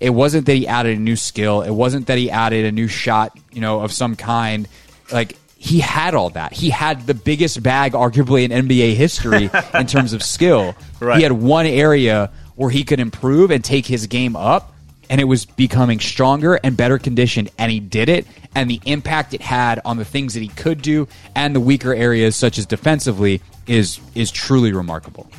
It wasn't that he added a new skill. It wasn't that he added a new shot, you know, of some kind. Like he had all that. He had the biggest bag, arguably in NBA history, in terms of skill. Right. He had one area where he could improve and take his game up, and it was becoming stronger and better conditioned, and he did it. And the impact it had on the things that he could do and the weaker areas, such as defensively, is is truly remarkable.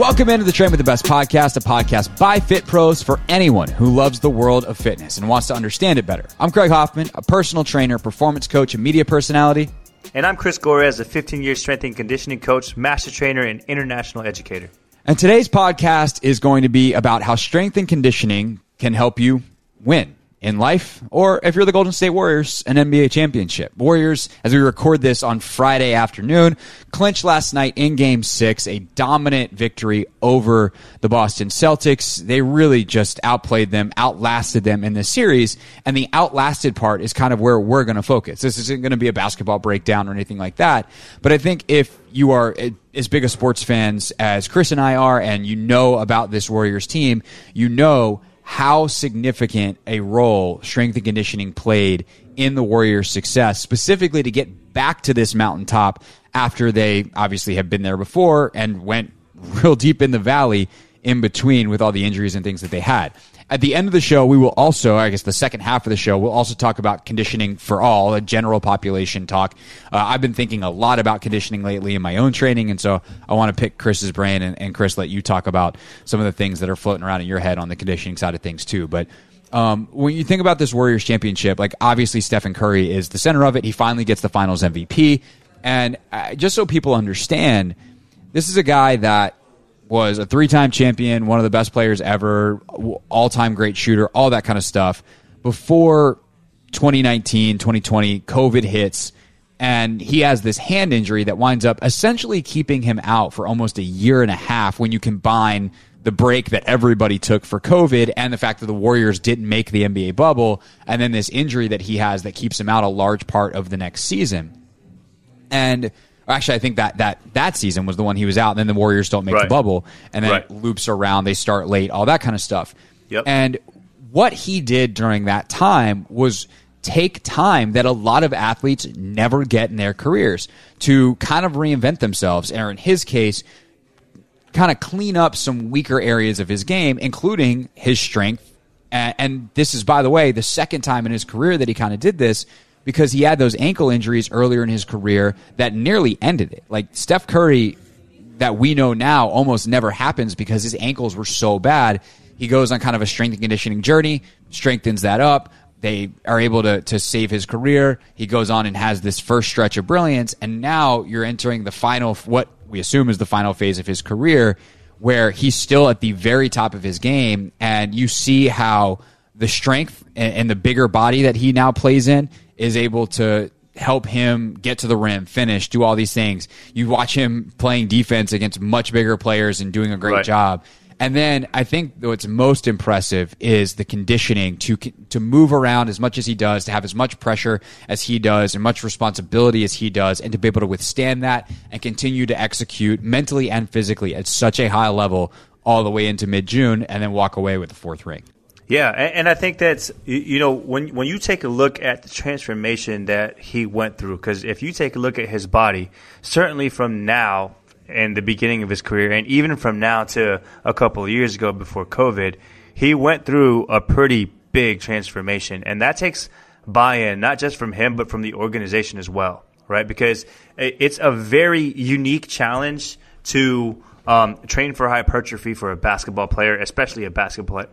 Welcome into the Train with the Best podcast, a podcast by Fit Pros for anyone who loves the world of fitness and wants to understand it better. I'm Craig Hoffman, a personal trainer, performance coach, and media personality. And I'm Chris Cortez, a 15 year strength and conditioning coach, master trainer, and international educator. And today's podcast is going to be about how strength and conditioning can help you win in life, or if you're the Golden State Warriors, an NBA championship. Warriors, as we record this on Friday afternoon, clinched last night in game six, a dominant victory over the Boston Celtics. They really just outplayed them, outlasted them in this series. And the outlasted part is kind of where we're going to focus. This isn't going to be a basketball breakdown or anything like that. But I think if you are as big a sports fans as Chris and I are, and you know about this Warriors team, you know how significant a role strength and conditioning played in the Warriors' success, specifically to get back to this mountaintop after they obviously have been there before and went real deep in the valley in between with all the injuries and things that they had. At the end of the show, we will also, I guess the second half of the show, we'll also talk about conditioning for all, a general population talk. Uh, I've been thinking a lot about conditioning lately in my own training, and so I want to pick Chris's brain and, and Chris let you talk about some of the things that are floating around in your head on the conditioning side of things too. But um, when you think about this Warriors championship, like obviously Stephen Curry is the center of it. He finally gets the Finals MVP, and uh, just so people understand, this is a guy that was a three-time champion, one of the best players ever, all-time great shooter, all that kind of stuff. Before 2019, 2020, COVID hits, and he has this hand injury that winds up essentially keeping him out for almost a year and a half when you combine the break that everybody took for COVID and the fact that the Warriors didn't make the NBA bubble, and then this injury that he has that keeps him out a large part of the next season. And actually, I think that that that season was the one he was out, and then the Warriors don't make Right. the bubble, and then Right. it loops around, they start late, all that kind of stuff. Yep. And what he did during that time was take time that a lot of athletes never get in their careers to kind of reinvent themselves, And in his case, kind of clean up some weaker areas of his game, including his strength. And, and this is, by the way, the second time in his career that he kind of did this because he had those ankle injuries earlier in his career that nearly ended it. Like Steph Curry, that we know now, almost never happens because his ankles were so bad. He goes on kind of a strength and conditioning journey, strengthens that up. They are able to, to save his career. He goes on and has this first stretch of brilliance. And now you're entering the final, what we assume is the final phase of his career, where he's still at the very top of his game. And you see how the strength and, and the bigger body that he now plays in is able to help him get to the rim, finish, do all these things. You watch him playing defense against much bigger players and doing a great Right. job. And then I think what's most impressive is the conditioning to to move around as much as he does, to have as much pressure as he does, and much responsibility as he does, and to be able to withstand that and continue to execute mentally and physically at such a high level all the way into mid June, and then walk away with the fourth ring. Yeah, and, and I think that's you, know when when you take a look at the transformation that he went through, because if you take a look at his body, certainly from now and the beginning of his career, and even from now to a couple of years ago before COVID, he went through a pretty big transformation, and that takes buy-in not just from him but from the organization as well, right? Because eh, it's a very unique challenge to um, train for hypertrophy for a basketball player, especially a basketball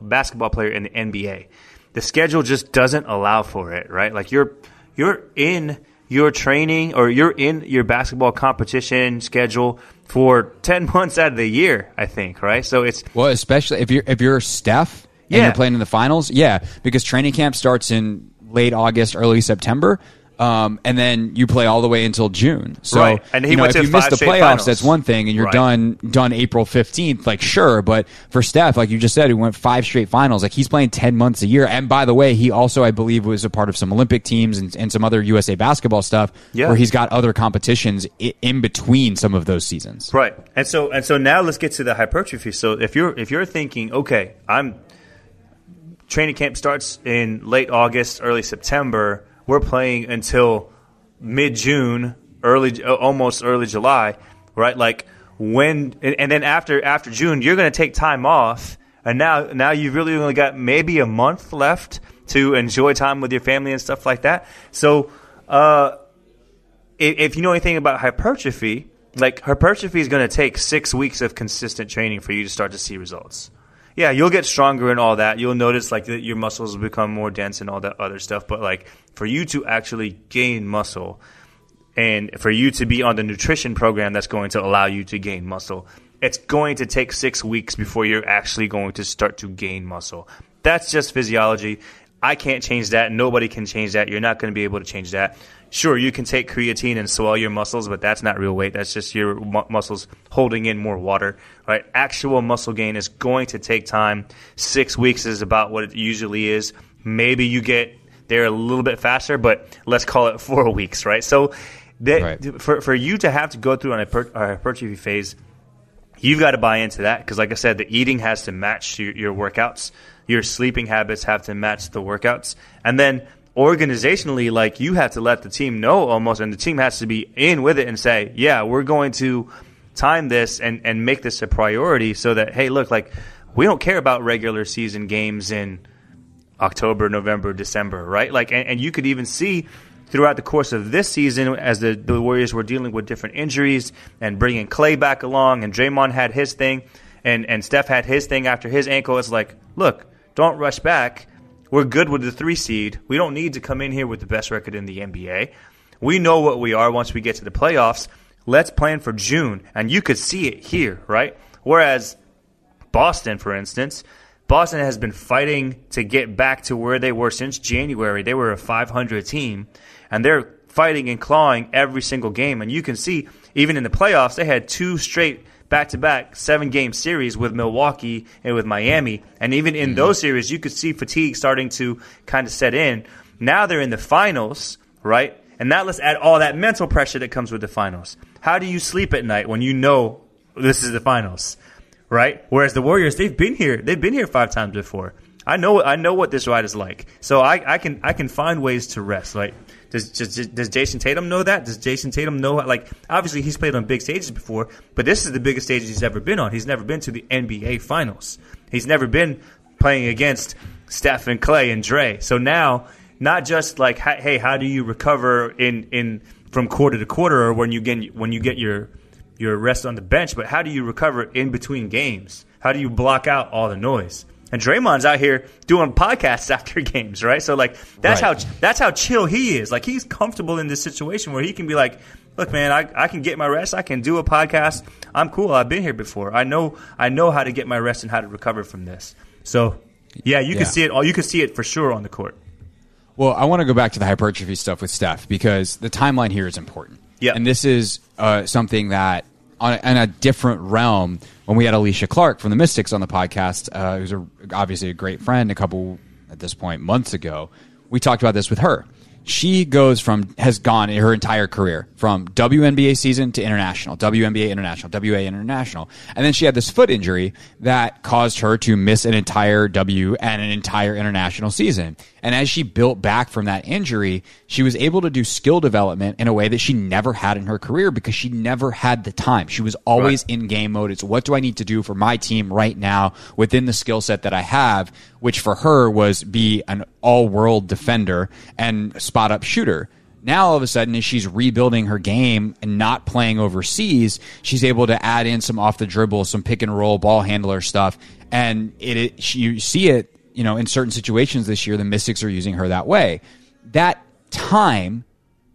basketball player in the NBA. The schedule just doesn't allow for it, right? Like you're you're in your training or you're in your basketball competition schedule for 10 months out of the year, I think, right? So it's Well, especially if you're if you're Steph and Yeah. you're playing in the finals, yeah, because training camp starts in late August, early September. Um, and then you play all the way until June. So, Right. And he you know, if you miss the playoffs, finals. that's one thing, and you're Right. done done April fifteenth. Like, sure, but for Steph, like you just said, he went five straight finals. Like he's playing ten months a year. And by the way, he also, I believe, was a part of some Olympic teams and, and some other USA basketball stuff, Yeah. where he's got other competitions in between some of those seasons. Right. And so and so now let's get to the hypertrophy. So if you're if you're thinking, okay, I'm training camp starts in late August, early September, we're playing until mid June, early uh, almost early July, right? Like when and, then after after June, you're going to take time off, and now now you've really only got maybe a month left to enjoy time with your family and stuff like that. So. Uh, if, if you know anything about hypertrophy, like hypertrophy is going to take six weeks of consistent training for you to start to see results. Yeah, you'll get stronger and all that. You'll notice like that your muscles will become more dense and all that other stuff. But like for you to actually gain muscle, and for you to be on the nutrition program that's going to allow you to gain muscle, it's going to take six weeks before you're actually going to start to gain muscle. That's just physiology. I can't change that. Nobody can change that. You're not going to be able to change that. Sure, you can take creatine and swell your muscles, but that's not real weight. That's just your mu- muscles holding in more water, right? Actual muscle gain is going to take time. Six weeks is about what it usually is. Maybe you get there a little bit faster, but let's call it four weeks, right? So, that, Right. for for you to have to go through an hypertrophy phase, you've got to buy into that because, like I said, the eating has to match your, your workouts. Your sleeping habits have to match the workouts, and then organizationally, like you have to let the team know almost, and the team has to be in with it and say, "Yeah, we're going to time this and and make this a priority," so that hey, look, like we don't care about regular season games in October, November, December, right? Like, and, and you could even see throughout the course of this season as the, the Warriors were dealing with different injuries and bringing Klay back along, and Draymond had his thing, and and Steph had his thing after his ankle. It's like, look, don't rush back. We're good with the three seed. We don't need to come in here with the best record in the NBA. We know what we are once we get to the playoffs. Let's plan for June, and you could see it here, right? Whereas Boston, for instance, Boston has been fighting to get back to where they were since January. They were a 500 team, and they're fighting and clawing every single game. And you can see, even in the playoffs, they had two straight back to back seven game series with Milwaukee and with Miami. And even in mm-hmm. those series, you could see fatigue starting to kind of set in. Now they're in the finals, right? And now let's add all that mental pressure that comes with the finals. How do you sleep at night when you know this is the finals? Right? Whereas the Warriors, they've been here, they've been here five times before. I know, I know what this ride is like, so I, I can, I can find ways to rest. Like, does, does does Jayson Tatum know that? Does Jayson Tatum know? Like, obviously he's played on big stages before, but this is the biggest stage he's ever been on. He's never been to the NBA Finals. He's never been playing against Steph and Klay and Dre. So now, not just like, hey, how do you recover in in from quarter to quarter, or when you get when you get your your rest on the bench, but how do you recover in between games? How do you block out all the noise? And Draymond's out here doing podcasts after games, right? So like that's Right. how that's how chill he is. Like he's comfortable in this situation where he can be like, "Look, man, I, I can get my rest. I can do a podcast. I'm cool. I've been here before. I know I know how to get my rest and how to recover from this." So yeah, you Yeah. can see it. all You can see it for sure on the court. Well, I want to go back to the hypertrophy stuff with Steph because the timeline here is important. Yeah. And this is uh, something that, on a, in a different realm, when we had Alysha Clark from the Mystics on the podcast, uh, who's a, obviously a great friend, a couple, at this point, months ago, we talked about this with her. She goes from, has gone in her entire career from WNBA season to international, WNBA international, WA international. And then she had this foot injury that caused her to miss an entire W and an entire international season. And as she built back from that injury, she was able to do skill development in a way that she never had in her career because she never had the time. She was always Right. in game mode. It's what do I need to do for my team right now within the skill set that I have, which for her was be an all world defender and spot up shooter. Now all of a sudden, as she's rebuilding her game and not playing overseas, she's able to add in some off the dribble, some pick and roll ball handler stuff, and it, it you see it, you know, in certain situations this year, the Mystics are using her that way. That time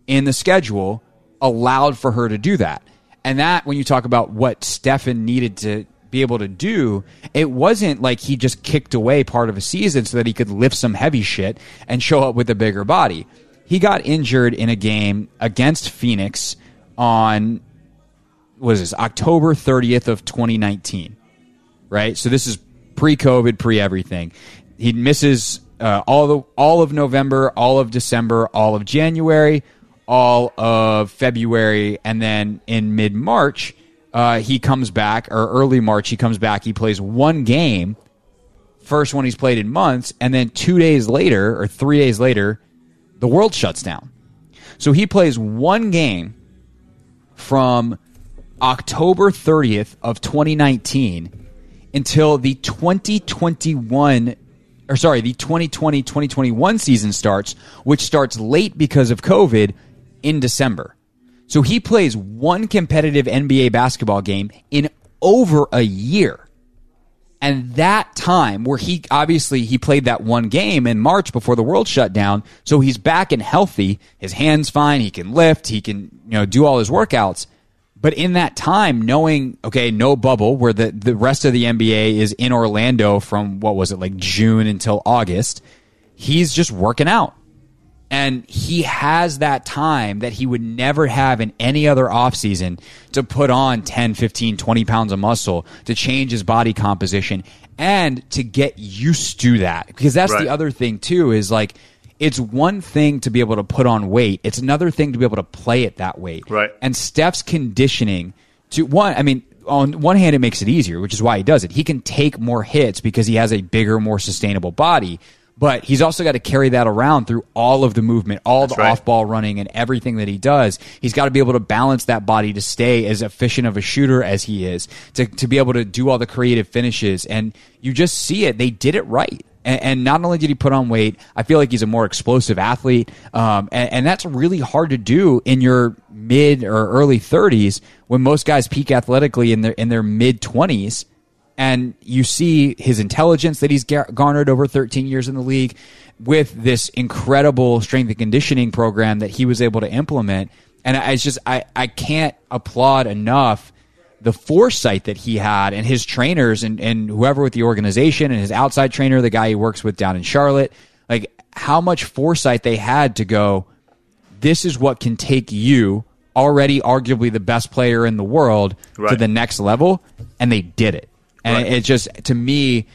in the schedule allowed for her to do that. And that, when you talk about what Stefan needed to be able to do, it wasn't like he just kicked away part of a season so that he could lift some heavy shit and show up with a bigger body. he got injured in a game against Phoenix on what is this October 30th of 2019, right? So this is pre-COVID, pre-everything. He misses uh, all the all of November, all of December, all of January, all of February, and then in mid March, uh, he comes back, or early March, he comes back. He plays one game, first one he's played in months, and then two days later, or three days later, the world shuts down. So he plays one game from October 30th of 2019 until the 2021 or sorry, the 2020-2021 season starts, which starts late because of COVID in December. So he plays one competitive NBA basketball game in over a year. And that time where he obviously he played that one game in March before the world shut down, so he's back and healthy, his hands fine, he can lift, he can, you know, do all his workouts. But in that time, knowing, okay, no bubble, where the, the rest of the NBA is in Orlando from, what was it, like June until August, he's just working out. And he has that time that he would never have in any other offseason to put on 10, 15, 20 pounds of muscle, to change his body composition, and to get used to that. Because that's right. the other thing, too, is like, it's one thing to be able to put on weight. It's another thing to be able to play it that weight. Right. And Steph's conditioning to one, I mean, on one hand, it makes it easier, which is why he does it. He can take more hits because he has a bigger, more sustainable body. But he's also got to carry that around through all of the movement, all That's the right. off ball running, and everything that he does. He's got to be able to balance that body to stay as efficient of a shooter as he is, to, to be able to do all the creative finishes. And you just see it. They did it right. And, and, not only did he put on weight, I feel like he's a more explosive athlete. Um, and, and, that's really hard to do in your mid or early 30s when most guys peak athletically in their, in their mid 20s. And you see his intelligence that he's garnered over 13 years in the league with this incredible strength and conditioning program that he was able to implement. And I just, I, I can't applaud enough the foresight that he had and his trainers and, and whoever with the organization and his outside trainer, the guy he works with down in Charlotte, like how much foresight they had to go, this is what can take you, already arguably the best player in the world, right. to the next level. And they did it. And right. it just, to me,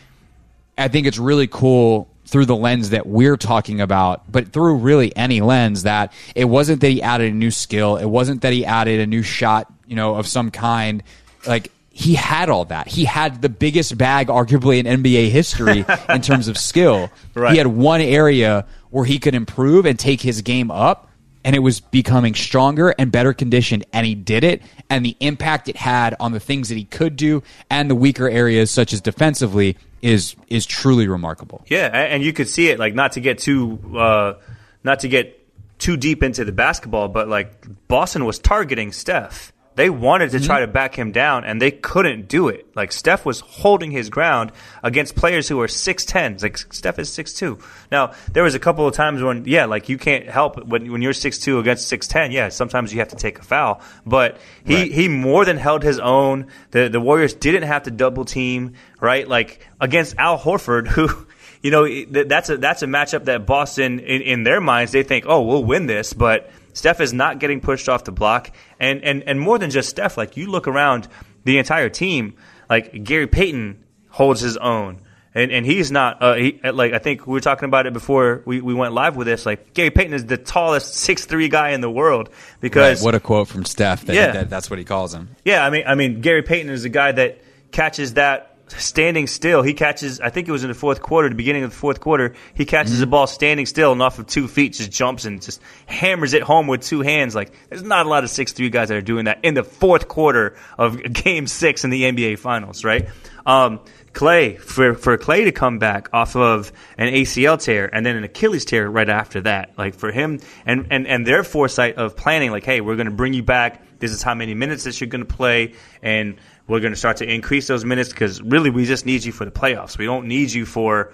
I think it's really cool through the lens that we're talking about, but through really any lens that it wasn't that he added a new skill. It wasn't that he added a new shot you know, of some kind. Like he had all that. He had the biggest bag, arguably in NBA history, in terms of skill. Right. He had one area where he could improve and take his game up, and it was becoming stronger and better conditioned. And he did it, and the impact it had on the things that he could do and the weaker areas, such as defensively, is is truly remarkable. Yeah, and you could see it. Like not to get too, uh, not to get too deep into the basketball, but like Boston was targeting Steph they wanted to mm-hmm. try to back him down, and they couldn't do it. Like Steph was holding his ground against players who are six ten. Like Steph is six two. Now there was a couple of times when, yeah, like you can't help when when you're six two against six ten. Yeah, sometimes you have to take a foul, but he right. he more than held his own. The the Warriors didn't have to double team, right? Like against Al Horford, who. You know that's a that's a matchup that Boston in, in their minds they think oh we'll win this but Steph is not getting pushed off the block, and and and more than just Steph. Like you look around the entire team, like Gary Payton holds his own. And, and he's not uh, he, like I think we were talking about it before we, we went live with this. Like Gary Payton is the tallest six three guy in the world because right. what a quote from Steph. That, yeah, that, that's what he calls him. Yeah, I mean I mean Gary Payton is a guy that catches that standing still. He catches, I think it was in the fourth quarter, the beginning of the fourth quarter, he catches mm-hmm. the ball standing still and off of two feet, just jumps and just hammers it home with two hands. Like, there's not a lot of six three guys that are doing that in the fourth quarter of game six in the NBA Finals, right? Um, Klay, for, for Klay to come back off of an ACL tear and then an Achilles tear right after that, like for him and, and, and their foresight of planning, like, hey, we're going to bring you back. This is how many minutes that you're going to play. And we're going to start to increase those minutes because really we just need you for the playoffs. We don't need you for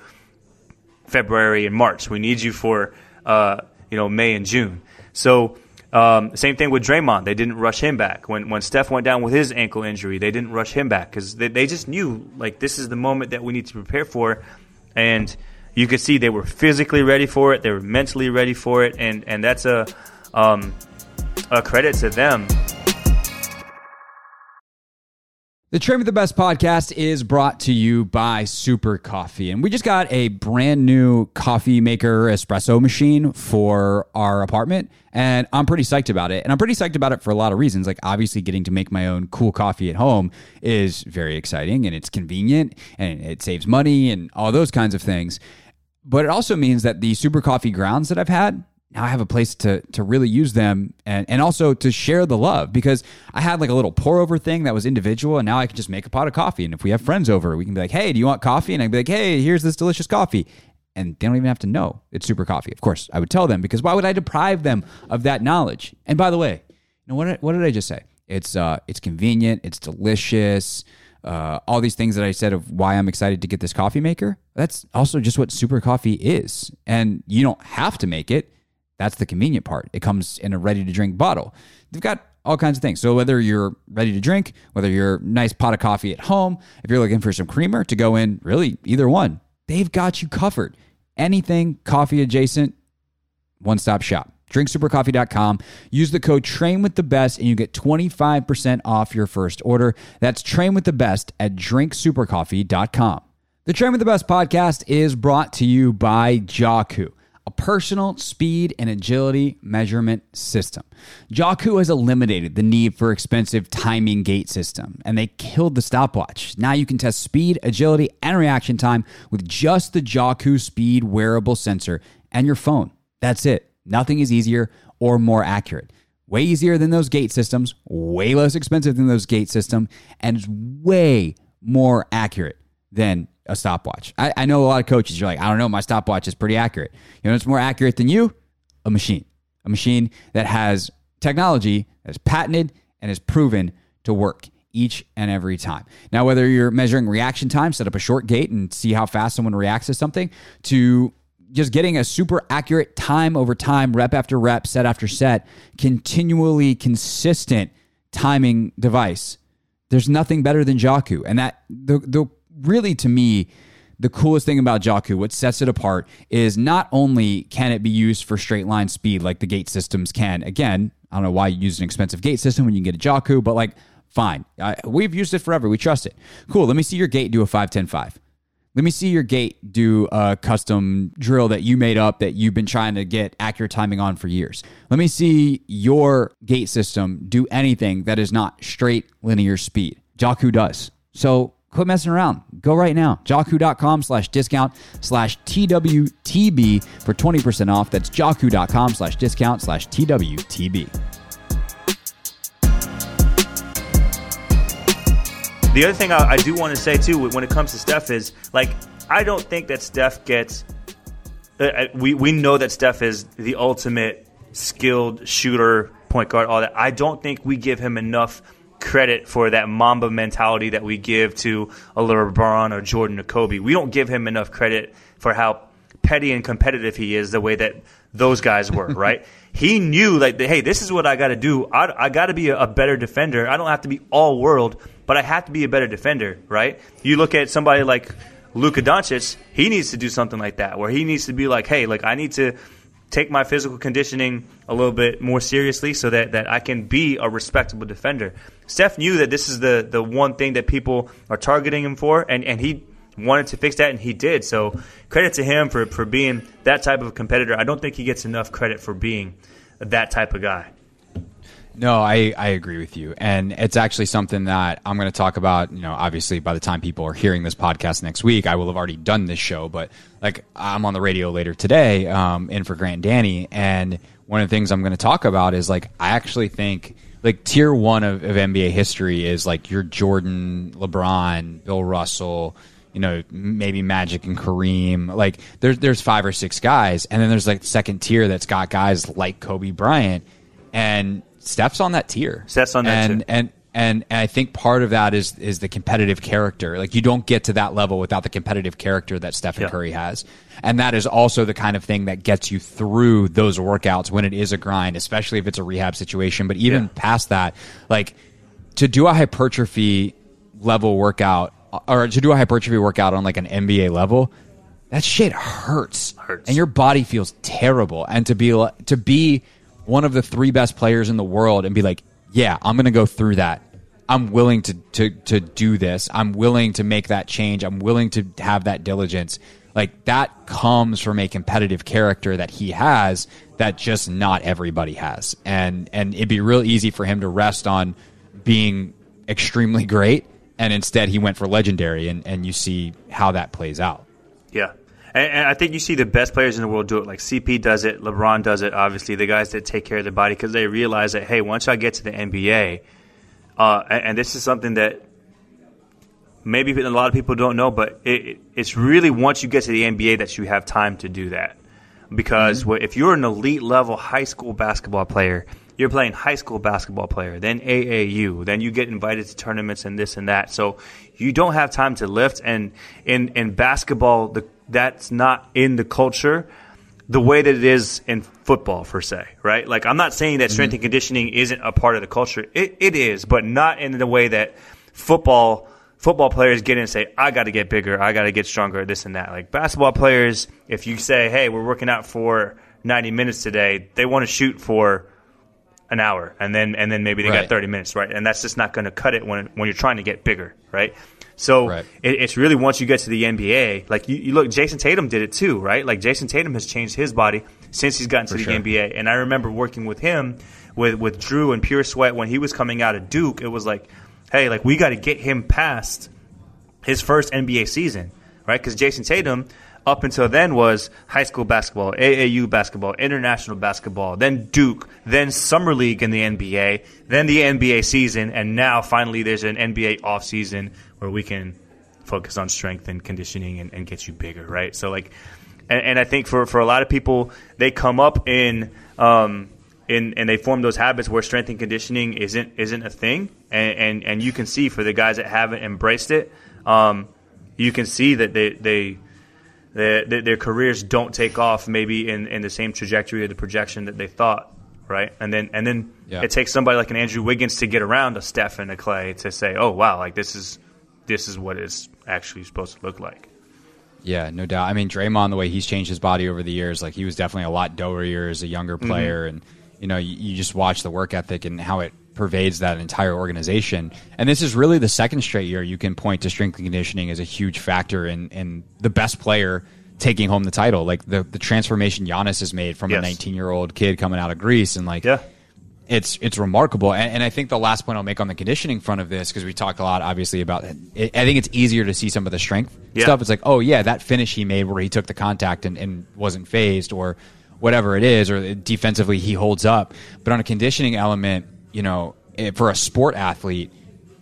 February and March. We need you for uh, you know May and June. So um, same thing with Draymond. They didn't rush him back when when Steph went down with his ankle injury. They didn't rush him back because they, they just knew like this is the moment that we need to prepare for. And you could see they were physically ready for it, they were mentally ready for it, and and that's a um, a credit to them. The Train with the Best podcast is brought to you by Super Coffee. And we just got a brand new coffee maker espresso machine for our apartment. And I'm pretty psyched about it. And I'm pretty psyched about it for a lot of reasons. Like, obviously, getting to make my own cool coffee at home is very exciting and it's convenient and it saves money and all those kinds of things. But it also means that the Super Coffee grounds that I've had, now I have a place to to really use them and, and also to share the love because I had like a little pour over thing that was individual and now I can just make a pot of coffee. And if we have friends over we can be like hey do you want coffee? And I'd be like hey here's this delicious coffee. And they don't even have to know it's super coffee. Of course I would tell them because why would I deprive them of that knowledge? And by the way you know what what did I just say? It's uh it's convenient it's delicious uh, all these things that I said of why I'm excited to get this coffee maker that's also just what super coffee is. And you don't have to make it that's the convenient part. It comes in a ready to drink bottle. They've got all kinds of things. So whether you're ready to drink, whether you're nice pot of coffee at home, if you're looking for some creamer to go in, really either one, they've got you covered. Anything coffee adjacent, one stop shop. DrinkSuperCoffee.com. Use the code Train with the Best and you get 25% off your first order. That's Train with the Best at DrinkSuperCoffee.com. The Train with the Best podcast is brought to you by Jaku a personal speed and agility measurement system. Jaku has eliminated the need for expensive timing gate system and they killed the stopwatch. Now you can test speed, agility, and reaction time with just the Jaku speed wearable sensor and your phone. That's it. Nothing is easier or more accurate. Way easier than those gate systems, way less expensive than those gate system, and it's way more accurate than a stopwatch. I, I know a lot of coaches, you're like, I don't know, my stopwatch is pretty accurate. You know, it's more accurate than you? A machine. A machine that has technology that's patented and is proven to work each and every time. Now, whether you're measuring reaction time, set up a short gate and see how fast someone reacts to something, to just getting a super accurate time over time, rep after rep, set after set, continually consistent timing device. There's nothing better than Jaku. And that the the really to me the coolest thing about Jaku, what sets it apart, is not only can it be used for straight line speed like the gate systems can. Again, I don't know why you use an expensive gate system when you can get a Jaku, but like, fine. I, we've used it forever. We trust it. Cool. Let me see your gate do a 5 Let me see your gate do a custom drill that you made up that you've been trying to get accurate timing on for years. Let me see your gate system do anything that is not straight linear speed. Jaku does. So quit messing around. Go right now. Jaku.com slash discount slash TWTB for 20% off. That's Jaku.com slash discount slash TWTB. The other thing I, I do want to say too, when it comes to Steph, is like I don't think that Steph gets. Uh, uh, we we know that Steph is the ultimate skilled shooter, point guard, all that. I don't think we give him enough credit for that Mamba mentality that we give to a LeBron or Jordan or Kobe. We don't give him enough credit for how petty and competitive he is the way that those guys were, right? he knew like, hey, this is what I got to do. I, I got to be a, a, better defender. I don't have to be all world, but I have to be a better defender, right? You look at somebody like Luka Doncic, he needs to do something like that, where he needs to be like, hey, like I need to take my physical conditioning a little bit more seriously so that, that I can be a respectable defender. Steph knew that this is the, the one thing that people are targeting him for, and, and he wanted to fix that, and he did. So credit to him for, for being that type of competitor. I don't think he gets enough credit for being that type of guy. No, I, I agree with you. And it's actually something that I'm going to talk about. You know, obviously, by the time people are hearing this podcast next week, I will have already done this show. But like, I'm on the radio later today um, in for Grant Danny. And one of the things I'm going to talk about is like, I actually think like tier one of, of NBA history is like your Jordan, LeBron, Bill Russell, you know, maybe Magic and Kareem. Like there's there's five or six guys, and then there's like second tier that's got guys like Kobe Bryant, and Steph's on that tier. Steph's on that and, tier. And and and I think part of that is is the competitive character. Like you don't get to that level without the competitive character that Stephen yeah. Curry has, and that is also the kind of thing that gets you through those workouts when it is a grind, especially if it's a rehab situation. But even yeah. past that, like to do a hypertrophy level workout or to do a hypertrophy workout on like an NBA level, that shit hurts. Hurts. And your body feels terrible. And to be to be one of the three best players in the world and be like, yeah, I'm going to go through that. I'm willing to, to to do this. I'm willing to make that change. I'm willing to have that diligence. Like that comes from a competitive character that he has that just not everybody has. And and it'd be real easy for him to rest on being extremely great and instead he went for legendary and, and you see how that plays out. Yeah. And, and I think you see the best players in the world do it. Like CP does it, LeBron does it, obviously, the guys that take care of their body because they realize that, hey, once I get to the NBA, uh, and, and, this is something that maybe a lot of people don't know, but it, it's really once you get to the NBA that you have time to do that. Because mm-hmm. if you're an elite level high school basketball player, you're playing high school basketball player, then AAU, then you get invited to tournaments and this and that. So you don't have time to lift. And in, in basketball, the, that's not in the culture the way that it is in football, per se, right? Like, I'm not saying that strength mm-hmm. and conditioning isn't a part of the culture. It, it is, but not in the way that football football players get in and say, I got to get bigger, I got to get stronger, this and that. Like basketball players, if you say, hey, we're working out for 90 minutes today, they want to shoot for an hour and then and then maybe they right. got 30 minutes, right? And that's just not going to cut it when when you're trying to get bigger, right? So right. it, it's really once you get to the NBA, like you, you, look, Jayson Tatum did it too, right? Like Jayson Tatum has changed his body since he's gotten to For the sure. NBA. And I remember working with him with with Drew and Pure Sweat when he was coming out of Duke. It was like, hey, like we got to get him past his first NBA season, right? Because Jayson Tatum up until then was high school basketball, AAU basketball, international basketball, then Duke, then summer league in the NBA, then the NBA season, and now finally there's an NBA offseason where we can focus on strength and conditioning and, and get you bigger, right? So like, and, and, I think for, for a lot of people, they come up in, um, in, and they form those habits where strength and conditioning isn't isn't a thing, and, and, and you can see for the guys that haven't embraced it, um, you can see that they they their, their careers don't take off maybe in, in the same trajectory or the projection that they thought right? And then and then yeah. it takes somebody like an Andrew Wiggins to get around a Steph and a Klay to say, oh wow, like this is this is what it's actually supposed to look like. Yeah, no doubt. I mean, Draymond, the way he's changed his body over the years, like he was definitely a lot doughier as a younger mm-hmm. player, mm-hmm. and you know, you, you, just watch the work ethic and how it pervades that entire organization. And this is really the second straight year you can point to strength and conditioning as a huge factor in in the best player taking home the title. Like the the transformation Giannis has made from yes. a 19 year old kid coming out of Greece, and like yeah it's it's remarkable. And, and, I think the last point I'll make on the conditioning front of this, because we talked a lot, obviously, about it, I think it's easier to see some of the strength yeah. stuff. It's like, oh yeah, that finish he made where he took the contact and, and wasn't phased, or whatever it is, or defensively he holds up. But on a conditioning element, you know, eh, for a sport athlete,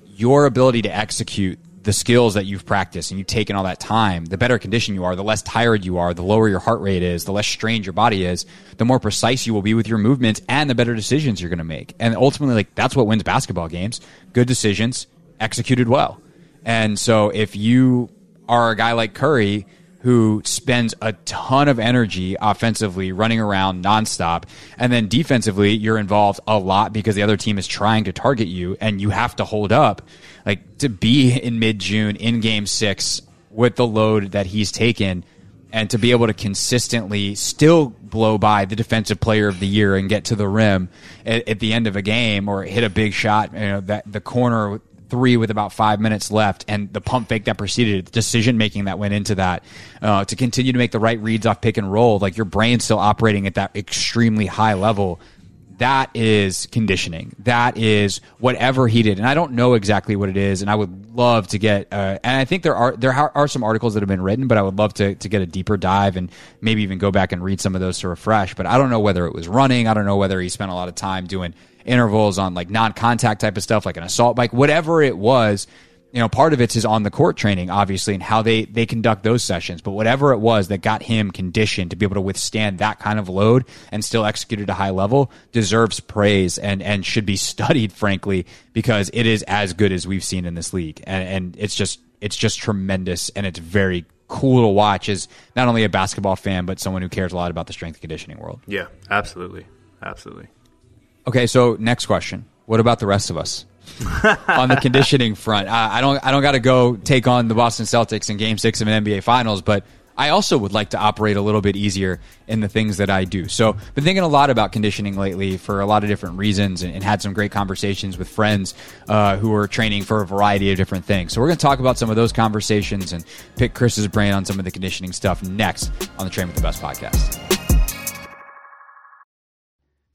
your ability to execute the skills that you've practiced and you've taken all that time, the better condition you are, the less tired you are, the lower your heart rate is, the less strained your body is, the more precise you will be with your movements and the better decisions you're going to make. And ultimately, like that's what wins basketball games. Good decisions executed well. And so if you are a guy like Curry who spends a ton of energy offensively running around nonstop. And then defensively, you're involved a lot because the other team is trying to target you and you have to hold up. Like to be in mid June in game six with the load that he's taken and to be able to consistently still blow by the defensive player of the year and get to the rim at, at the end of a game or hit a big shot, you know, that the corner three with about five minutes left, and the pump fake that preceded it, the decision making that went into that, uh, to continue to make the right reads off pick and roll, like your brain's still operating at that extremely high level. That is conditioning. That is whatever he did, and I don't know exactly what it is. And I would love to get. Uh, and I think there are there are some articles that have been written, but I would love to to get a deeper dive and maybe even go back and read some of those to refresh. But I don't know whether it was running. I don't know whether he spent a lot of time doing intervals on like non-contact type of stuff, like an assault bike, whatever it was. You know, part of it's his on the court training, obviously, and how they they conduct those sessions. But whatever it was that got him conditioned to be able to withstand that kind of load and still execute at a high level deserves praise and and should be studied, frankly, because it is as good as we've seen in this league, and, and it's just it's just tremendous, and it's very cool to watch as not only a basketball fan but someone who cares a lot about the strength and conditioning world. Yeah, absolutely, absolutely. Okay, so next question. What about the rest of us? on the conditioning front, I, I don't. I don't got to go take on the Boston Celtics in Game Six of an NBA Finals, but I also would like to operate a little bit easier in the things that I do. So, been thinking a lot about conditioning lately for a lot of different reasons, and, and had some great conversations with friends uh, who are training for a variety of different things. So, we're going to talk about some of those conversations and pick Chris's brain on some of the conditioning stuff next on the Train with the Best podcast.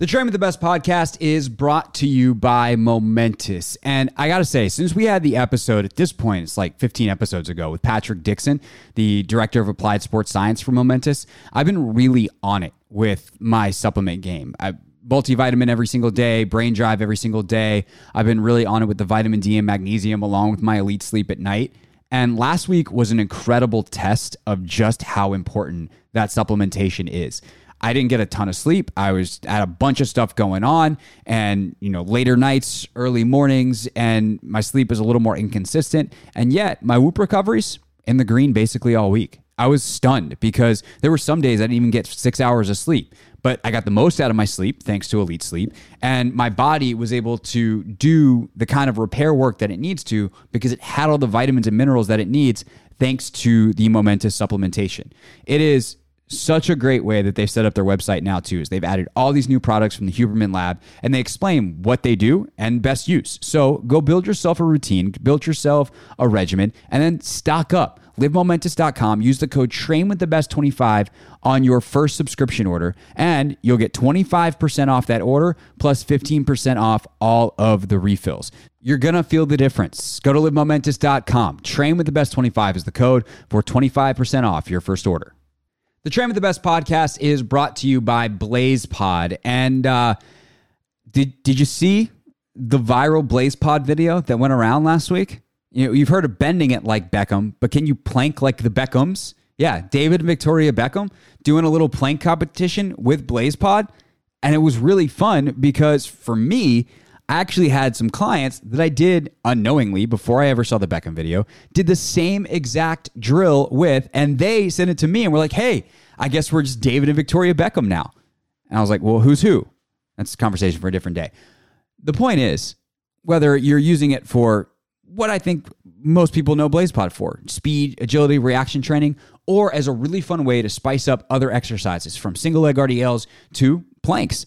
The Train with the Best podcast is brought to you by Momentous. And I got to say, since we had the episode at this point, it's like 15 episodes ago with Patrick Dixon, the director of applied sports science for Momentous, I've been really on it with my supplement game. I multivitamin every single day, brain drive every single day. I've been really on it with the vitamin D and magnesium along with my elite sleep at night. And last week was an incredible test of just how important that supplementation is. I didn't get a ton of sleep. I was had a bunch of stuff going on and, you know, later nights, early mornings, and my sleep is a little more inconsistent. And yet my whoop recoveries in the green basically all week. I was stunned because there were some days I didn't even get six hours of sleep, but I got the most out of my sleep thanks to Elite Sleep. And my body was able to do the kind of repair work that it needs to because it had all the vitamins and minerals that it needs thanks to the momentous supplementation. It is such a great way that they've set up their website now too is they've added all these new products from the huberman lab and they explain what they do and best use. So go build yourself a routine build yourself a regimen and then stock up. Livemomentous.com use the code train with the best 25 on your first subscription order and you'll get 25% off that order plus 15% off all of the refills. You're gonna feel the difference. Go to livemomentous.com train with the best 25 is the code for 25% off your first order the Train with the Best podcast is brought to you by Blaze Pod. And uh, did did you see the viral Blaze Pod video that went around last week? You know, you've heard of bending it like Beckham, but can you plank like the Beckhams? Yeah, David and Victoria Beckham doing a little plank competition with Blaze Pod. And it was really fun because for me, Actually had some clients that I did unknowingly before I ever saw the Beckham video, did the same exact drill with, and they sent it to me and were like, hey, I guess we're just David and Victoria Beckham now. And I was like, well, who's who? That's a conversation for a different day. The point is, whether you're using it for what I think most people know BlazePod for speed, agility, reaction training, or as a really fun way to spice up other exercises from single leg RDLs to planks.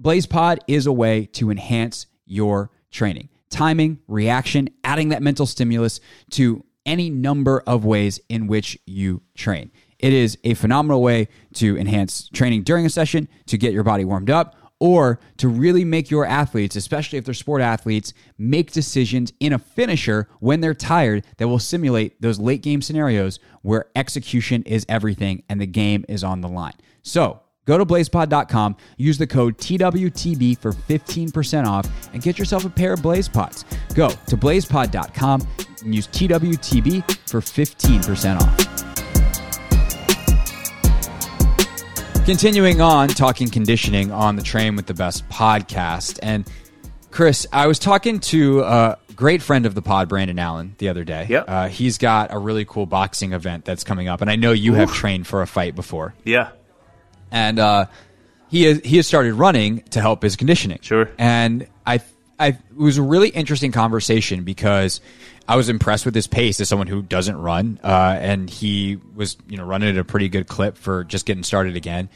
BlazePod is a way to enhance your training, timing, reaction, adding that mental stimulus to any number of ways in which you train. It is a phenomenal way to enhance training during a session, to get your body warmed up, or to really make your athletes, especially if they're sport athletes, make decisions in a finisher when they're tired that will simulate those late game scenarios where execution is everything and the game is on the line. So, Go to blazepod.com, use the code TWTB for 15% off, and get yourself a pair of BlazePods. Go to blazepod.com and use TWTB for 15% off. Continuing on, talking conditioning on the Train with the Best podcast. And Chris, I was talking to a great friend of the pod, Brandon Allen, the other day. Yep. Uh, he's got a really cool boxing event that's coming up. And I know you have trained for a fight before. Yeah. And uh, he, has, he has started running to help his conditioning. Sure. And I, I, it was a really interesting conversation because I was impressed with his pace as someone who doesn't run, uh, and he was you know running at a pretty good clip for just getting started again.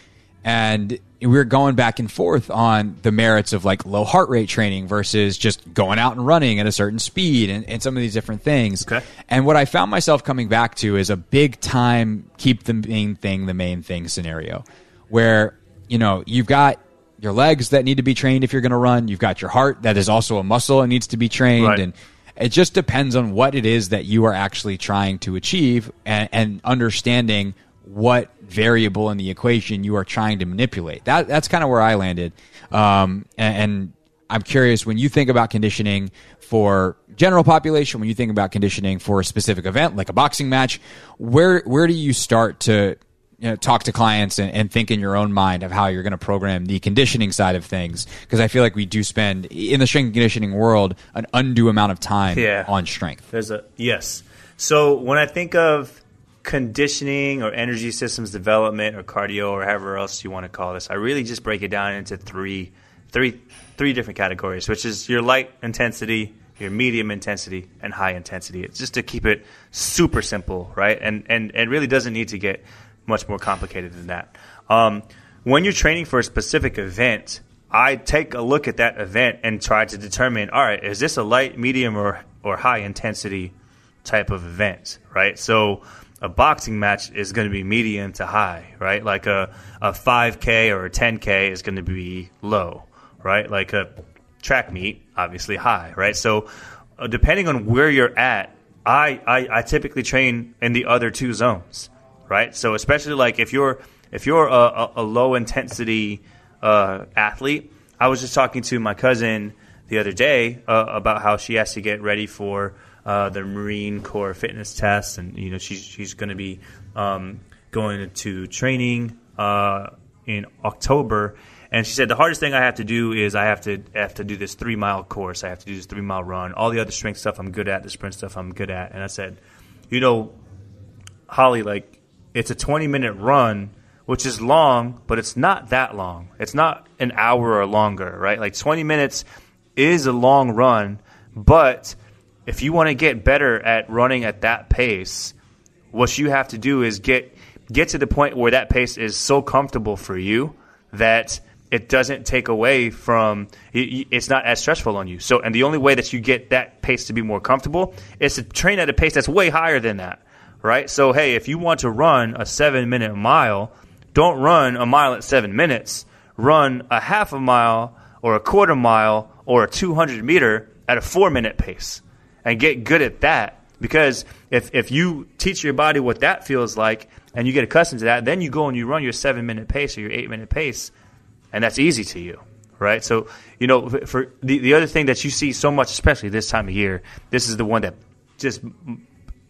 And we were going back and forth on the merits of like low heart rate training versus just going out and running at a certain speed and, and some of these different things. Okay. And what I found myself coming back to is a big time keep the main thing the main thing scenario where, you know, you've got your legs that need to be trained if you're going to run. You've got your heart that is also a muscle and needs to be trained. Right. And it just depends on what it is that you are actually trying to achieve and, and understanding what variable in the equation you are trying to manipulate. That that's kind of where I landed. Um, and, and I'm curious when you think about conditioning for general population, when you think about conditioning for a specific event like a boxing match, where where do you start to you know, talk to clients and, and think in your own mind of how you're going to program the conditioning side of things? Because I feel like we do spend in the strength and conditioning world an undue amount of time Yeah. on strength. There's a yes. So when I think of conditioning or energy systems development or cardio or however else you want to call this, I really just break it down into three, three, three different categories, which is your light intensity, your medium intensity, and high intensity. It's just to keep it super simple, right? And and and really doesn't need to get much more complicated than that. Um, when you're training for a specific event, I take a look at that event and try to determine, all right, is this a light, medium, or or high intensity type of event, right? So a boxing match is going to be medium to high, right? Like a, a 5K or a 10K is going to be low, right? Like a track meet, obviously high, right? So uh, depending on where you're at, I, I, I typically train in the other two zones, right? So especially like if you're if you're a, a, a low intensity uh, athlete, I was just talking to my cousin the other day uh, about how she has to get ready for uh, the Marine Corps fitness test, and you know she's she's going to be um, going to training uh, in October. And she said the hardest thing I have to do is I have to have to do this three mile course. I have to do this three mile run. All the other strength stuff I'm good at. The sprint stuff I'm good at. And I said, you know, Holly, like it's a 20 minute run, which is long, but it's not that long. It's not an hour or longer, right? Like 20 minutes is a long run, but if you want to get better at running at that pace, what you have to do is get get to the point where that pace is so comfortable for you that it doesn't take away from it's not as stressful on you. So and the only way that you get that pace to be more comfortable is to train at a pace that's way higher than that. Right? So hey, if you want to run a 7 minute mile, don't run a mile at 7 minutes. Run a half a mile or a quarter mile or a 200 meter at a 4 minute pace and get good at that. Because if, if you teach your body what that feels like and you get accustomed to that, then you go and you run your seven minute pace or your eight minute pace, and that's easy to you, right? So, you know, for the, the other thing that you see so much, especially this time of year, this is the one that just,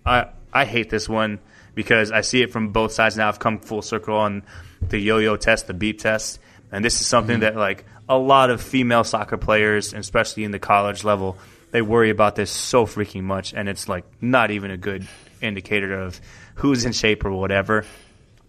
I, I hate this one because I see it from both sides now. I've come full circle on the yo yo test, the beep test. And this is something mm-hmm. that, like, a lot of female soccer players, especially in the college level, they worry about this so freaking much, and it's like not even a good indicator of who's in shape or whatever.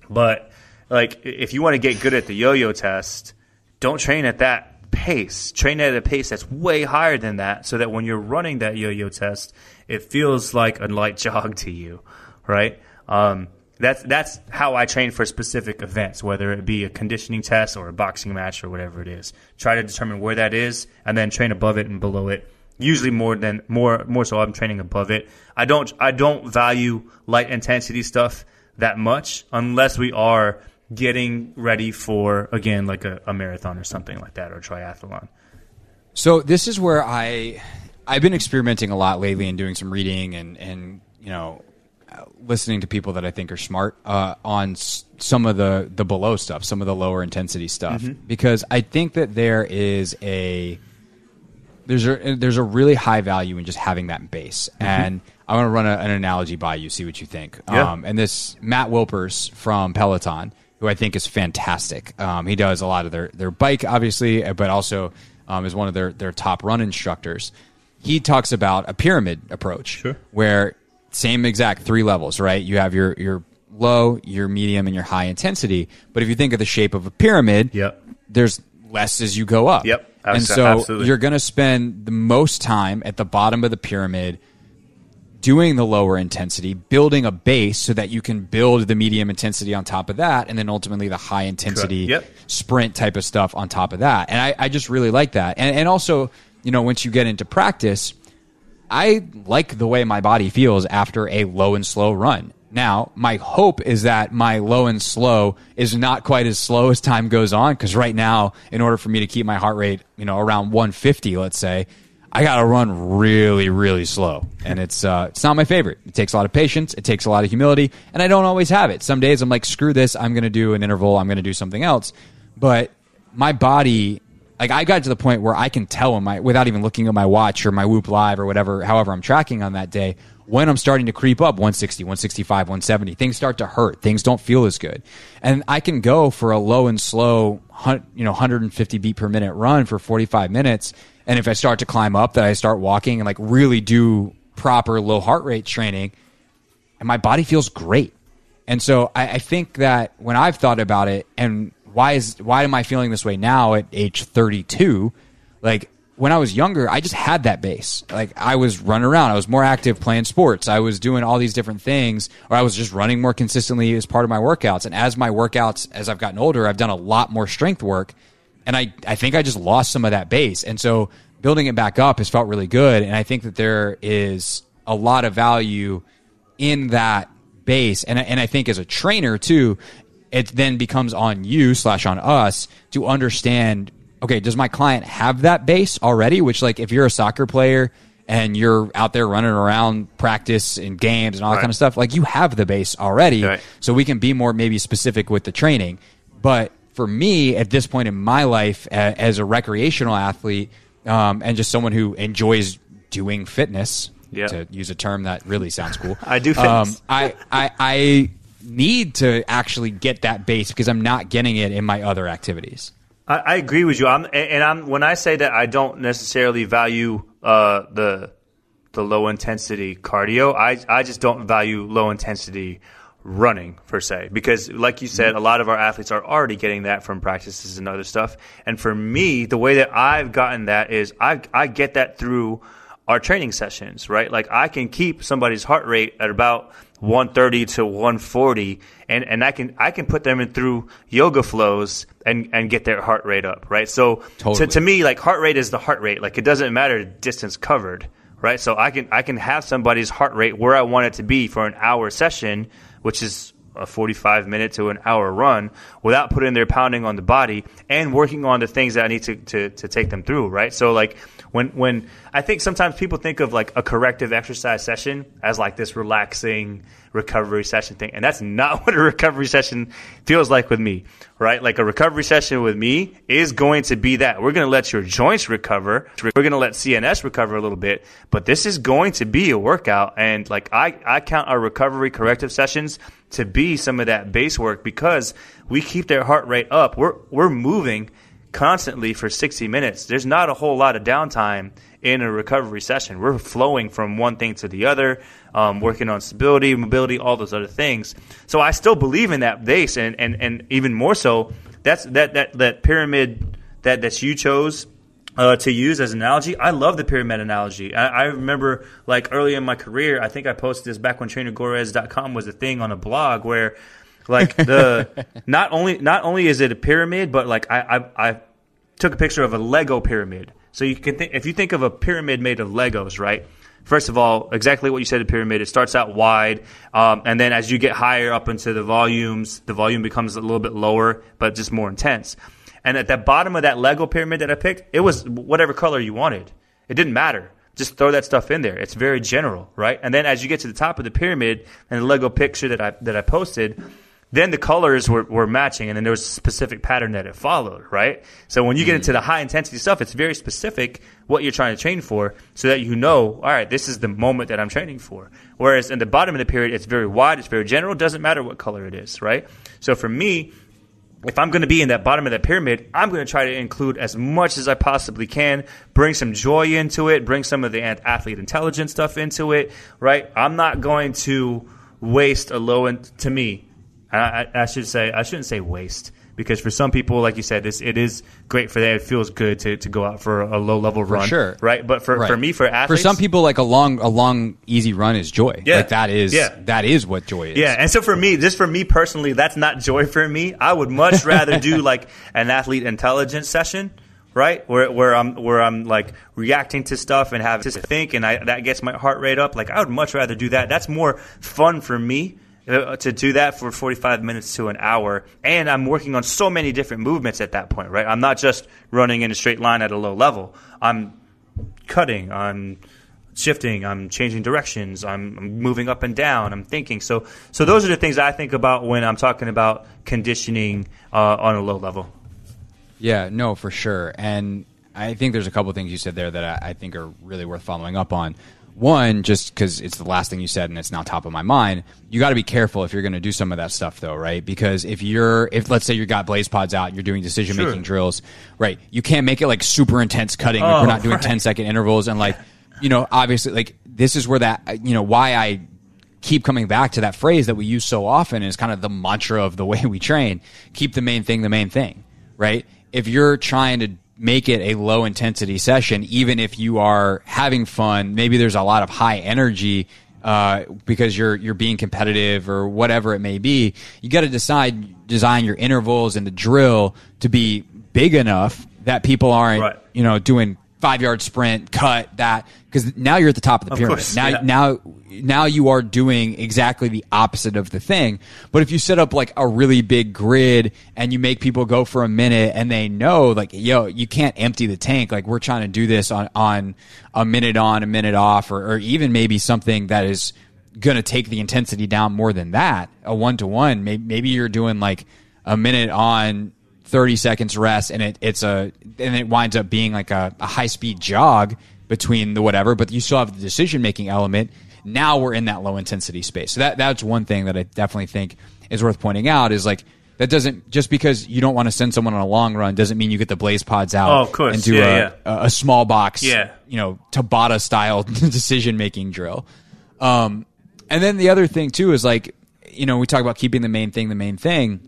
But like, if you want to get good at the yo-yo test, don't train at that pace. Train at a pace that's way higher than that, so that when you're running that yo-yo test, it feels like a light jog to you, right? Um, that's that's how I train for specific events, whether it be a conditioning test or a boxing match or whatever it is. Try to determine where that is, and then train above it and below it usually more than more more so I'm training above it. I don't I don't value light intensity stuff that much unless we are getting ready for again like a, a marathon or something like that or triathlon. So this is where I I've been experimenting a lot lately and doing some reading and and you know listening to people that I think are smart uh, on s- some of the the below stuff, some of the lower intensity stuff, mm-hmm. because I think that there is a there's a there's a really high value in just having that base. Mm-hmm. And I want to run a, an analogy by you, see what you think. Yeah. Um, and this Matt Wilpers from Peloton, who I think is fantastic. Um, he does a lot of their their bike, obviously, but also um, is one of their their top run instructors. He talks about a pyramid approach, sure. where same exact three levels, right? You have your your low, your medium, and your high intensity. But if you think of the shape of a pyramid, yep. there's less as you go up. Yep. And so you're going to spend the most time at the bottom of the pyramid doing the lower intensity, building a base so that you can build the medium intensity on top of that, and then ultimately the high intensity yep. sprint type of stuff on top of that. And I, I just really like that. And, and also, you know, once you get into practice, I like the way my body feels after a low and slow run. Now, my hope is that my low and slow is not quite as slow as time goes on. Cause right now, in order for me to keep my heart rate, you know, around 150, let's say, I got to run really, really slow. And it's, uh, it's not my favorite. It takes a lot of patience. It takes a lot of humility. And I don't always have it. Some days I'm like, screw this. I'm to do an interval. I'm to do something else. But my body, like I got to the point where I can tell my, without even looking at my watch or my Whoop Live or whatever, however I'm tracking on that day, when I'm starting to creep up 160, 165, 170, things start to hurt. Things don't feel as good. And I can go for a low and slow, you know, 150 beat per minute run for 45 minutes. And if I start to climb up, that I start walking and like really do proper low heart rate training, and my body feels great. And so I, I think that when I've thought about it, and why is why am I feeling this way now at age 32? Like when I was younger, I just had that base. Like I was running around, I was more active playing sports, I was doing all these different things, or I was just running more consistently as part of my workouts. And as my workouts, as I've gotten older, I've done a lot more strength work, and I I think I just lost some of that base, and so building it back up has felt really good. And I think that there is a lot of value in that base, and and I think as a trainer too, it then becomes on you slash on us to understand okay, does my client have that base already? Which, like, if you're a soccer player and you're out there running around practice and games and all that Right. kind of stuff, like, you have the base already. Right. So we can be more maybe specific with the training. But for me, at this point in my life, as a recreational athlete um, and just someone who enjoys doing fitness, Yeah. to use a term that really sounds cool, I do Um. I, I, I need to actually get that base because I'm not getting it in my other activities. I, I agree with you. I'm and I'm when I say that I don't necessarily value uh, the the low intensity cardio. I I just don't value low intensity running per se because like you said a lot of our athletes are already getting that from practices and other stuff and for me the way that I've gotten that is I I get that through our training sessions right like I can keep somebody's heart rate at about 130 to 140 and and I can I can put them in through yoga flows and and get their heart rate up right so Totally. to, to me like heart rate is the heart rate like it doesn't matter distance covered right so I can I can have somebody's heart rate where I want it to be for an hour session which is a 45 minute to an hour run without putting their pounding on the body and working on the things that I need to, to, to take them through, right? So like when, when I think sometimes people think of like a corrective exercise session as like this relaxing recovery session thing. And that's not what a recovery session feels like with me, right? Like a recovery session with me is going to be that. We're going to let your joints recover. We're going to let CNS recover a little bit, but this is going to be a workout. And like I, I count our recovery corrective sessions to be some of that base work because we keep their heart rate up. We're, we're moving constantly for 60 minutes. There's not a whole lot of downtime in a recovery session. We're flowing from one thing to the other, um, working on stability, mobility, all those other things. So I still believe in that base, and, and, and even more so, that's that, that, that pyramid that, that you chose uh, to use as an analogy. I love the pyramid analogy. I, I remember, like early in my career, I think I posted this back when TrainerCortez.com was a thing on a blog where, like the not only not only is it a pyramid, but like I I, I took a picture of a Lego pyramid. So you can think if you think of a pyramid made of Legos, right? First of all, exactly what you said. A pyramid. It starts out wide, um, and then as you get higher up into the volumes, the volume becomes a little bit lower, but just more intense. And at the bottom of that Lego pyramid that I picked, it was whatever color you wanted. It didn't matter. Just throw that stuff in there. It's very general, right? And then as you get to the top of the pyramid and the Lego picture that I that I posted, then the colors were, were matching and then there was a specific pattern that it followed, right? So when you get into mm. the high intensity stuff, it's very specific what you're trying to train for so that you know, all right, this is the moment that I'm training for. Whereas in the bottom of the period, it's very wide, it's very general, doesn't matter what color it is, right? So for me, if I'm going to be in that bottom of that pyramid, I'm going to try to include as much as I possibly can, bring some joy into it, bring some of the athlete intelligence stuff into it, right? I'm not going to waste a low end to me. I, I, should say I shouldn't say waste because for some people, like you said, this it is great for them. It feels good to, to go out for a low level run, sure. right? But for, Right. for me, for For some people, like a long, a long, easy run is joy. Yeah. Like that is, Yeah. that is what joy is. Yeah, and so for me, just for me personally, that's not joy for me. I would much rather do like an athlete intelligence session, right? Where where I'm where I'm like reacting to stuff and have to think, and I, that gets my heart rate up. Like I would much rather do that. That's more fun for me. Uh, To do that for 45 minutes to an hour, and I'm working on so many different movements at that point, right? I'm not just running in a straight line at a low level. I'm cutting, I'm shifting, I'm changing directions, I'm, I'm moving up and down, I'm thinking. So, so those are the things I think about when I'm talking about conditioning uh, on a low level. Yeah, no, for sure. And I think there's a couple things you said there that I, I think are really worth following up on. One, just because it's the last thing you said and it's now top of my mind, you got to be careful if you're going to do some of that stuff, though, right? Because if you're, if let's say you got blaze pods out, and you're doing decision making Sure. drills, right? You can't make it like super intense cutting. like Oh, we're not doing right. 10 second intervals and like, you know, obviously, like this is where that, you know, why I keep coming back to that phrase that we use so often is kind of the mantra of the way we train. Keep the main thing the main thing, right? If you're trying to make it a low intensity session, even if you are having fun. Maybe there's a lot of high energy uh, because you're you're being competitive or whatever it may be. You got to decide design your intervals and the drill to be big enough that people aren't Right. you know doing five yard sprint, cut that because now you're at the top of the Of pyramid. course, now yeah. now now you are doing exactly the opposite of the thing. But if you set up like a really big grid and you make people go for a minute and they know like yo, you can't empty the tank. Like we're trying to do this on on a minute on, a minute off, or, or even maybe something that is going to take the intensity down more than that. A one to one, maybe maybe you're doing like a minute on 30 seconds rest and it, it's a and it winds up being like a, a high speed jog between the whatever but you still have the decision making element. Now we're in that low intensity space. So that that's one thing that i definitely think is worth pointing out is like that doesn't just because you don't want to send someone on a long run doesn't mean you get the blaze pods out Oh, of course. and do Yeah, a, a, a small box Yeah. you know tabata style decision making drill. Um, and then the other thing too is like you know we talk about keeping the main thing the main thing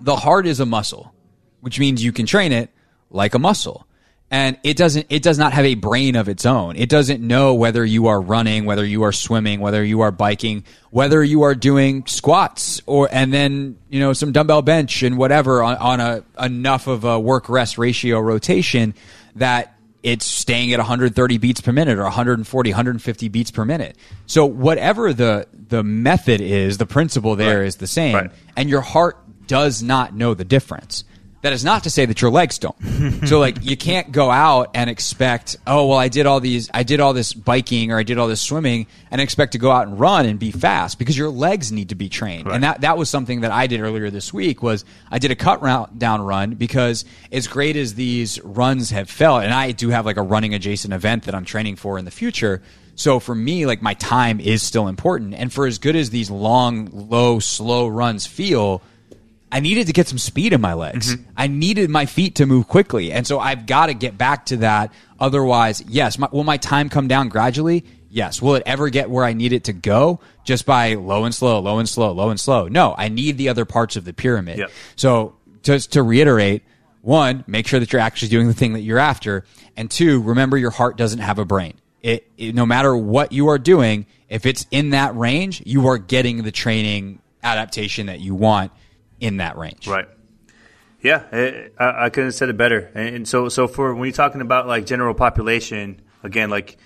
the heart is a muscle, which means you can train it like a muscle. And it doesn't, it does not have a brain of its own. It doesn't know whether you are running, whether you are swimming, whether you are biking, whether you are doing squats or, and then, you know, some dumbbell bench and whatever on, on a, enough of a work rest ratio rotation that it's staying at 130 beats per minute or 140, 150 beats per minute. So whatever the, the method is, the principle there is Right. the same. Right. And your heart does not know the difference. That is not to say that your legs don't. so like you can't go out and expect, oh well I did all these I did all this biking or I did all this swimming and expect to go out and run and be fast because your legs need to be trained. And that that was something that I did earlier this week was I did a cut round down run because as great as these runs have felt and I do have like a running adjacent event that I'm training for in the future. So for me, like my time is still important. And for as good as these long, low, slow runs feel, I needed to get some speed in my legs. Mm-hmm. I needed my feet to move quickly. And so I've got to get back to that. Otherwise, yes, my, will my time come down gradually? Yes. Will it ever get where I need it to go just by low and slow, low and slow, low and slow? No, I need the other parts of the pyramid. Yep. So just to reiterate, one, make sure that you're actually doing the thing that you're after. And two, remember your heart doesn't have a brain. It, it no matter what you are doing, if it's in that range, you are getting the training adaptation that you want in that range. Right. Yeah, eh, I, I couldn't have said it better. And, and so, so for when you're talking about like general population, again, like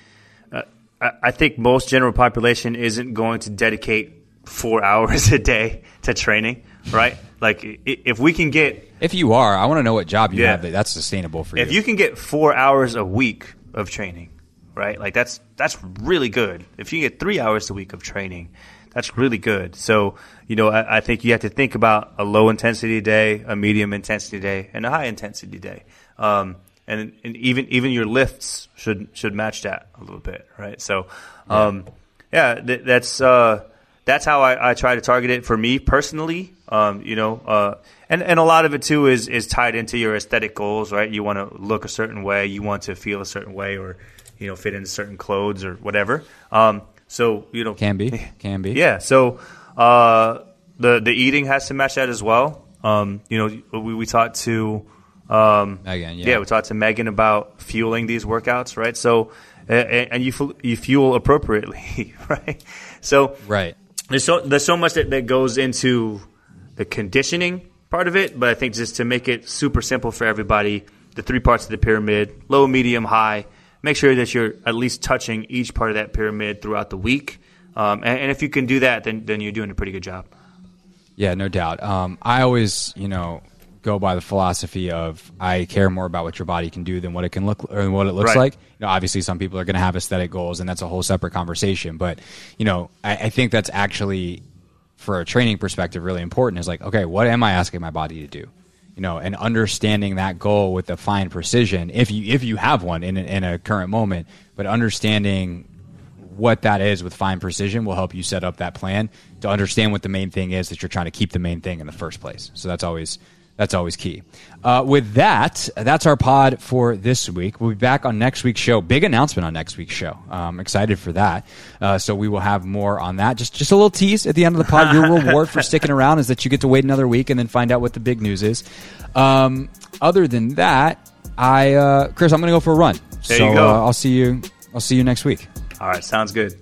uh, I, I think most general population isn't going to dedicate four hours a day to training, right? Like if we can get If you are, I want to know what job you Yeah. have that that's sustainable for you. if you can get four hours a week of training, right? Like that's that's really good. If you get three hours a week of training, that's really good. So you know, I, I think you have to think about a low intensity day, a medium intensity day, and a high intensity day. Um, and, and even even your lifts should should match that a little bit, right? So, um, yeah, th- that's uh, that's how I, I try to target it for me personally. Um, you know, uh, and and a lot of it too is is tied into your aesthetic goals, right? You want to look a certain way, you want to feel a certain way, or you know, fit into certain clothes or whatever. Um, so you know, can be, can be. yeah. So uh, the the eating has to match that as well. Um, you know, we we talked to um, Megan, yeah. we talked to Megan about fueling these workouts, right? So a- a- and you fu- you fuel appropriately, right? So Right. there's so there's so much that, that goes into the conditioning part of it, but I think just to make it super simple for everybody, the three parts of the pyramid, low, medium, high, make sure that you're at least touching each part of that pyramid throughout the week. Um, and, and if you can do that, then then you're doing a pretty good job. Yeah, no doubt. Um, I always, you know, go by the philosophy of I care more about what your body can do than what it can look or what it looks Right. like. You know, obviously, some people are going to have aesthetic goals, and that's a whole separate conversation. But you know, I, I think that's actually, for a training perspective, really important. Is like, okay, what am I asking my body to do? You know, and understanding that goal with a fine precision, if you if you have one in a, in a current moment, but understanding what that is with fine precision will help you set up that plan to understand what the main thing is that you're trying to keep the main thing in the first place. So that's always that's always key. Uh, with that, that's our pod for this week. We'll be back on next week's show. Big announcement on next week's show. I'm excited for that. Uh, so we will have more on that. Just just a little tease at the end of the pod. Your reward for sticking around is that you get to wait another week and then find out what the big news is. Um, other than that, I, uh, Chris, I'm going to go for a run. There so. Uh, I'll see you. I'll see you next week. All right, sounds good.